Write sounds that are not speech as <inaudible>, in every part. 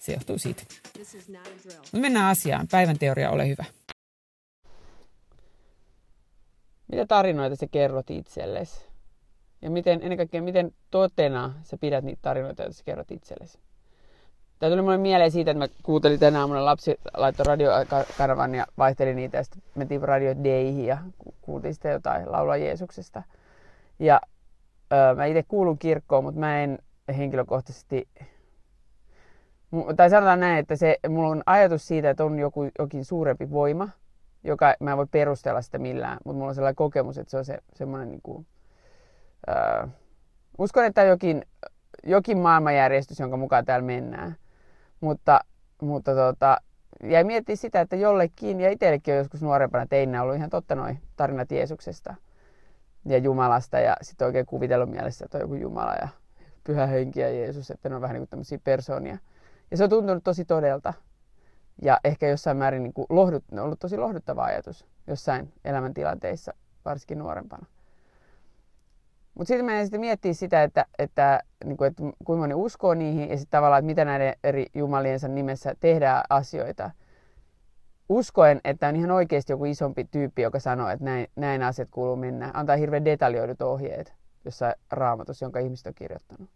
se johtuu siitä. Mutta mennään asiaan. Päivän teoria, ole hyvä. Mitä tarinoita sä kerrot itsellesi? Ja miten, ennen kaikkea, miten totena sä pidät niitä tarinoita, joita sä kerrot itsellesi? Tämä tuli mulle mieleen siitä, että mä kuuntelin tänään, mun lapsi laittoi radiokanavan ja vaihteli niitä ja sitten mentiin Radio Dayhin ja kuultiin sitten jotain laulua Jeesuksesta. Ja öö, mä itse kuulun kirkkoon, mutta mä en henkilökohtaisesti tai sanotaan näin, että se, mulla on ajatus siitä, että on joku, jokin suurempi voima, joka mä en voi perustella sitä millään, mutta mulla on sellainen kokemus, että se on se, semmoinen niin kuin, ää, uskon, että jokin, jokin maailmanjärjestys, jonka mukaan täällä mennään. Mutta, mutta tota, jäi miettiä sitä, että jollekin, ja itsellekin on joskus nuorempana teinä ollut ihan totta noin tarinat Jeesuksesta ja Jumalasta, ja sitten oikein kuvitellut mielessä, että on joku Jumala ja Pyhä Henki ja Jeesus, että ne on vähän niin kuin tämmöisiä persoonia. Ja se on tuntunut tosi todelta. Ja ehkä jossain määrin niin kuin lohdut, on ollut tosi lohduttava ajatus jossain elämäntilanteissa, varsinkin nuorempana. Mutta sitten meidän sitten miettiä sitä, että, että, niin kuin, että kuinka moni uskoo niihin ja sitten tavallaan, että mitä näiden eri jumaliensa nimessä tehdään asioita. Uskoen, että on ihan oikeasti joku isompi tyyppi, joka sanoo, että näin, näin asiat kuuluu mennä. Antaa hirveän detaljoidut ohjeet jossain raamatussa, jonka ihmiset on kirjoittanut.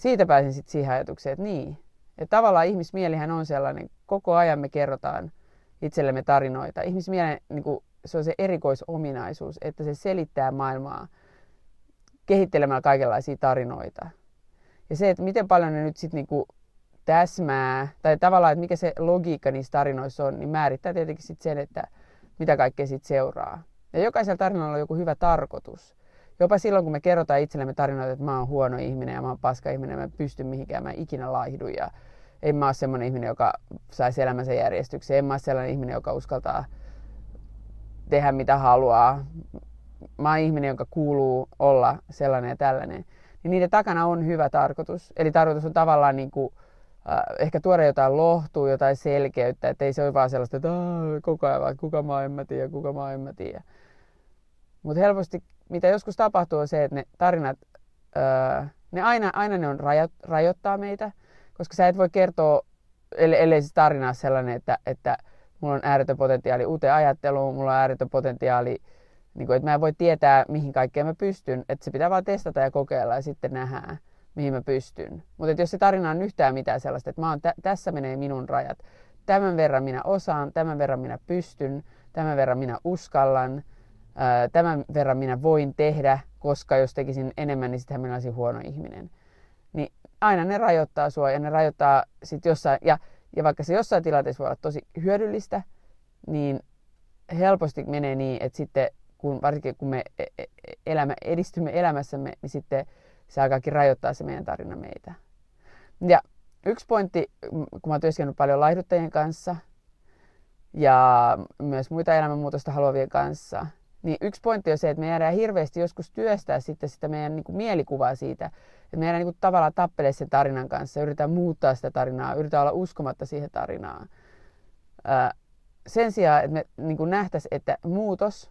Siitä pääsin sitten siihen ajatukseen, että niin, ja tavallaan ihmismielihän on sellainen, koko ajan me kerrotaan itsellemme tarinoita. Ihmismielen niin kuin, se on se erikoisominaisuus, että se selittää maailmaa kehittelemällä kaikenlaisia tarinoita. Ja se, että miten paljon ne nyt sitten niin täsmää, tai tavallaan, että mikä se logiikka niissä tarinoissa on, niin määrittää tietenkin sitten sen, että mitä kaikkea sitten seuraa. Ja jokaisella tarinalla on joku hyvä tarkoitus. Jopa silloin, kun me kerrotaan itsellemme tarinoita, että mä oon huono ihminen ja mä oon paska ihminen mä en pysty mihinkään, mä ikinä laihdu ja en mä ole semmoinen ihminen, joka saisi elämänsä järjestykseen. En mä ole sellainen ihminen, joka uskaltaa tehdä mitä haluaa. Mä oon ihminen, joka kuuluu olla sellainen ja tällainen. Niin niiden takana on hyvä tarkoitus. Eli tarkoitus on tavallaan niin kuin, äh, ehkä tuoda jotain lohtua, jotain selkeyttä. Että ei se ole vaan sellaista, että koko ajan vaan, kuka mä en mä tiedä, kuka mä en mä tiedä. Mutta helposti, mitä joskus tapahtuu, on se, että ne tarinat, öö, ne aina, aina ne on rajo, rajoittaa meitä. Koska sä et voi kertoa, ellei se tarina ole sellainen, että, että mulla on ääretön potentiaali uuteen ajatteluun, mulla on ääretön potentiaali, niin kuin, että mä en voi tietää, mihin kaikkeen mä pystyn. Että se pitää vaan testata ja kokeilla ja sitten nähdään, mihin mä pystyn. Mutta jos se tarina on yhtään mitään sellaista, että mä oon, tä- tässä menee minun rajat. Tämän verran minä osaan, tämän verran minä pystyn, tämän verran minä uskallan, tämän verran minä voin tehdä, koska jos tekisin enemmän, niin sittenhän minä olisin huono ihminen. Niin aina ne rajoittaa sua ja ne rajoittaa sit jossain, ja, ja vaikka se jossain tilanteessa voi olla tosi hyödyllistä, niin helposti menee niin, että sitten kun, varsinkin kun me e, e, elämä, edistymme elämässämme, niin sitten se alkaakin rajoittaa se meidän tarina meitä. Ja yksi pointti, kun mä oon työskennellyt paljon laihduttajien kanssa ja myös muita elämänmuutosta haluavien kanssa, niin yksi pointti on se, että me jäädään hirveästi joskus työstää sitten sitä meidän niin kuin mielikuvaa siitä, että me jäädään niin kuin tavallaan tappelee sen tarinan kanssa, yritetään muuttaa sitä tarinaa, yritetään olla uskomatta siihen tarinaan. Ää, sen sijaan, että me niin kuin nähtäisiin, että muutos,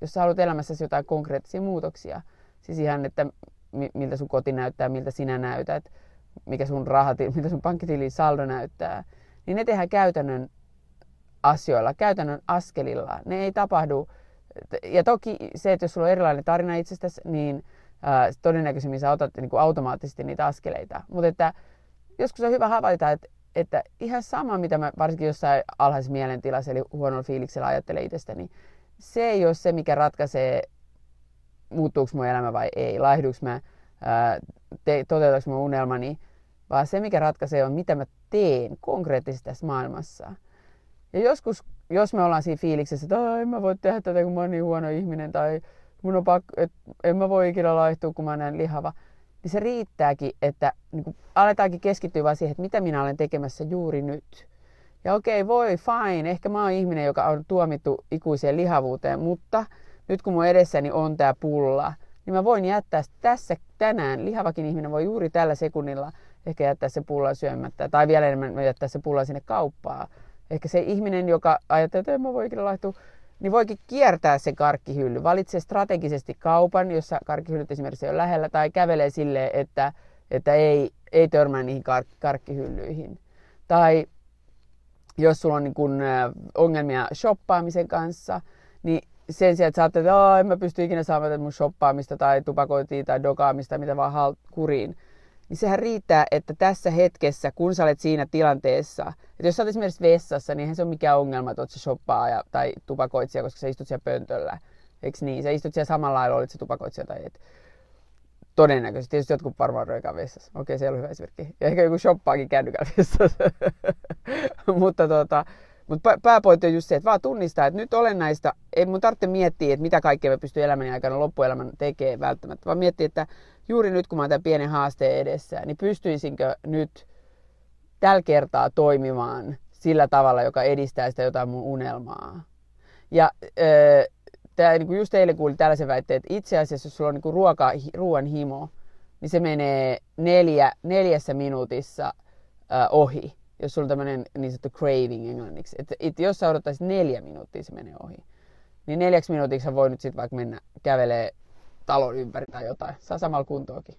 jos sä haluat elämässäsi jotain konkreettisia muutoksia, siis ihan, että miltä sun koti näyttää, miltä sinä näytät, mikä sun rahat, <laughs> mitä sun pankkitilin saldo näyttää, niin ne tehdään käytännön asioilla, käytännön askelilla. Ne ei tapahdu ja toki se, että jos sulla on erilainen tarina itsestäsi, niin ää, todennäköisemmin sä otat niin kuin automaattisesti niitä askeleita. Mutta että joskus on hyvä havaita, että, että ihan sama, mitä mä varsinkin jossain alhaisessa mielentilassa, eli huonolla fiiliksellä ajattelen itsestäni, niin se ei ole se, mikä ratkaisee, muuttuuko mun elämä vai ei, laihduuko mä, te, toteutuuko mun unelmani, vaan se, mikä ratkaisee, on mitä mä teen konkreettisesti tässä maailmassa. Ja joskus, jos me ollaan siinä fiiliksessä, että en mä voi tehdä tätä, kun mä oon niin huono ihminen, tai mun on pakko, että en mä voi ikinä laihtua, kun mä oon näin lihava, niin se riittääkin, että niin kuin aletaankin keskittyä vaan siihen, että mitä minä olen tekemässä juuri nyt. Ja okei, okay, voi, fine, ehkä mä oon ihminen, joka on tuomittu ikuiseen lihavuuteen, mutta nyt kun mun edessäni on tää pulla, niin mä voin jättää tässä tänään, lihavakin ihminen voi juuri tällä sekunnilla ehkä jättää se pulla syömättä, tai vielä enemmän jättää se pulla sinne kauppaan. Ehkä se ihminen, joka ajattelee, että en mä voi ikinä laittua, niin voikin kiertää se karkkihylly. Valitsee strategisesti kaupan, jossa karkkihyllyt esimerkiksi on lähellä, tai kävelee silleen, että, että ei, ei törmää niihin kark- karkkihyllyihin. Tai jos sulla on niin kun, ongelmia shoppaamisen kanssa, niin sen sijaan, että sä että en mä pysty ikinä saamaan mun shoppaamista tai tupakointia tai dokaamista, mitä vaan halt kuriin, niin sehän riittää, että tässä hetkessä, kun sä olet siinä tilanteessa, että jos sä olet esimerkiksi vessassa, niin eihän se ole mikään ongelma, että oot se shoppaa tai tupakoitsija, koska sä istut siellä pöntöllä. Eikö niin? Sä istut siellä samalla lailla, olit se tupakoitsija tai et. Todennäköisesti. Tietysti jotkut varmaan roikaa vessassa. Okei, se on hyvä esimerkki. Ja ehkä joku shoppaakin kännykällä vessassa. <laughs> mutta tota, mutta pääpointti on just se, että vaan tunnistaa, että nyt olennaista, ei mun tarvitse miettiä, että mitä kaikkea mä pystyn elämäni aikana loppuelämän tekemään välttämättä, vaan miettiä, että juuri nyt kun mä oon tämän pienen haasteen edessä, niin pystyisinkö nyt tällä kertaa toimimaan sillä tavalla, joka edistää sitä jotain mun unelmaa. Ja öö, tää, niin just eilen kuulin tällaisen väitteen, että itse asiassa jos sulla on niin ruoka, ruoan himo, niin se menee neljä, neljässä minuutissa ö, ohi jos sulla on tämmöinen niin sanottu craving englanniksi, että et jos sä odottaisit neljä minuuttia, se menee ohi. Niin neljäksi minuutiksi sä voi nyt sitten vaikka mennä kävelee talon ympäri tai jotain. Saa samalla kuntoakin.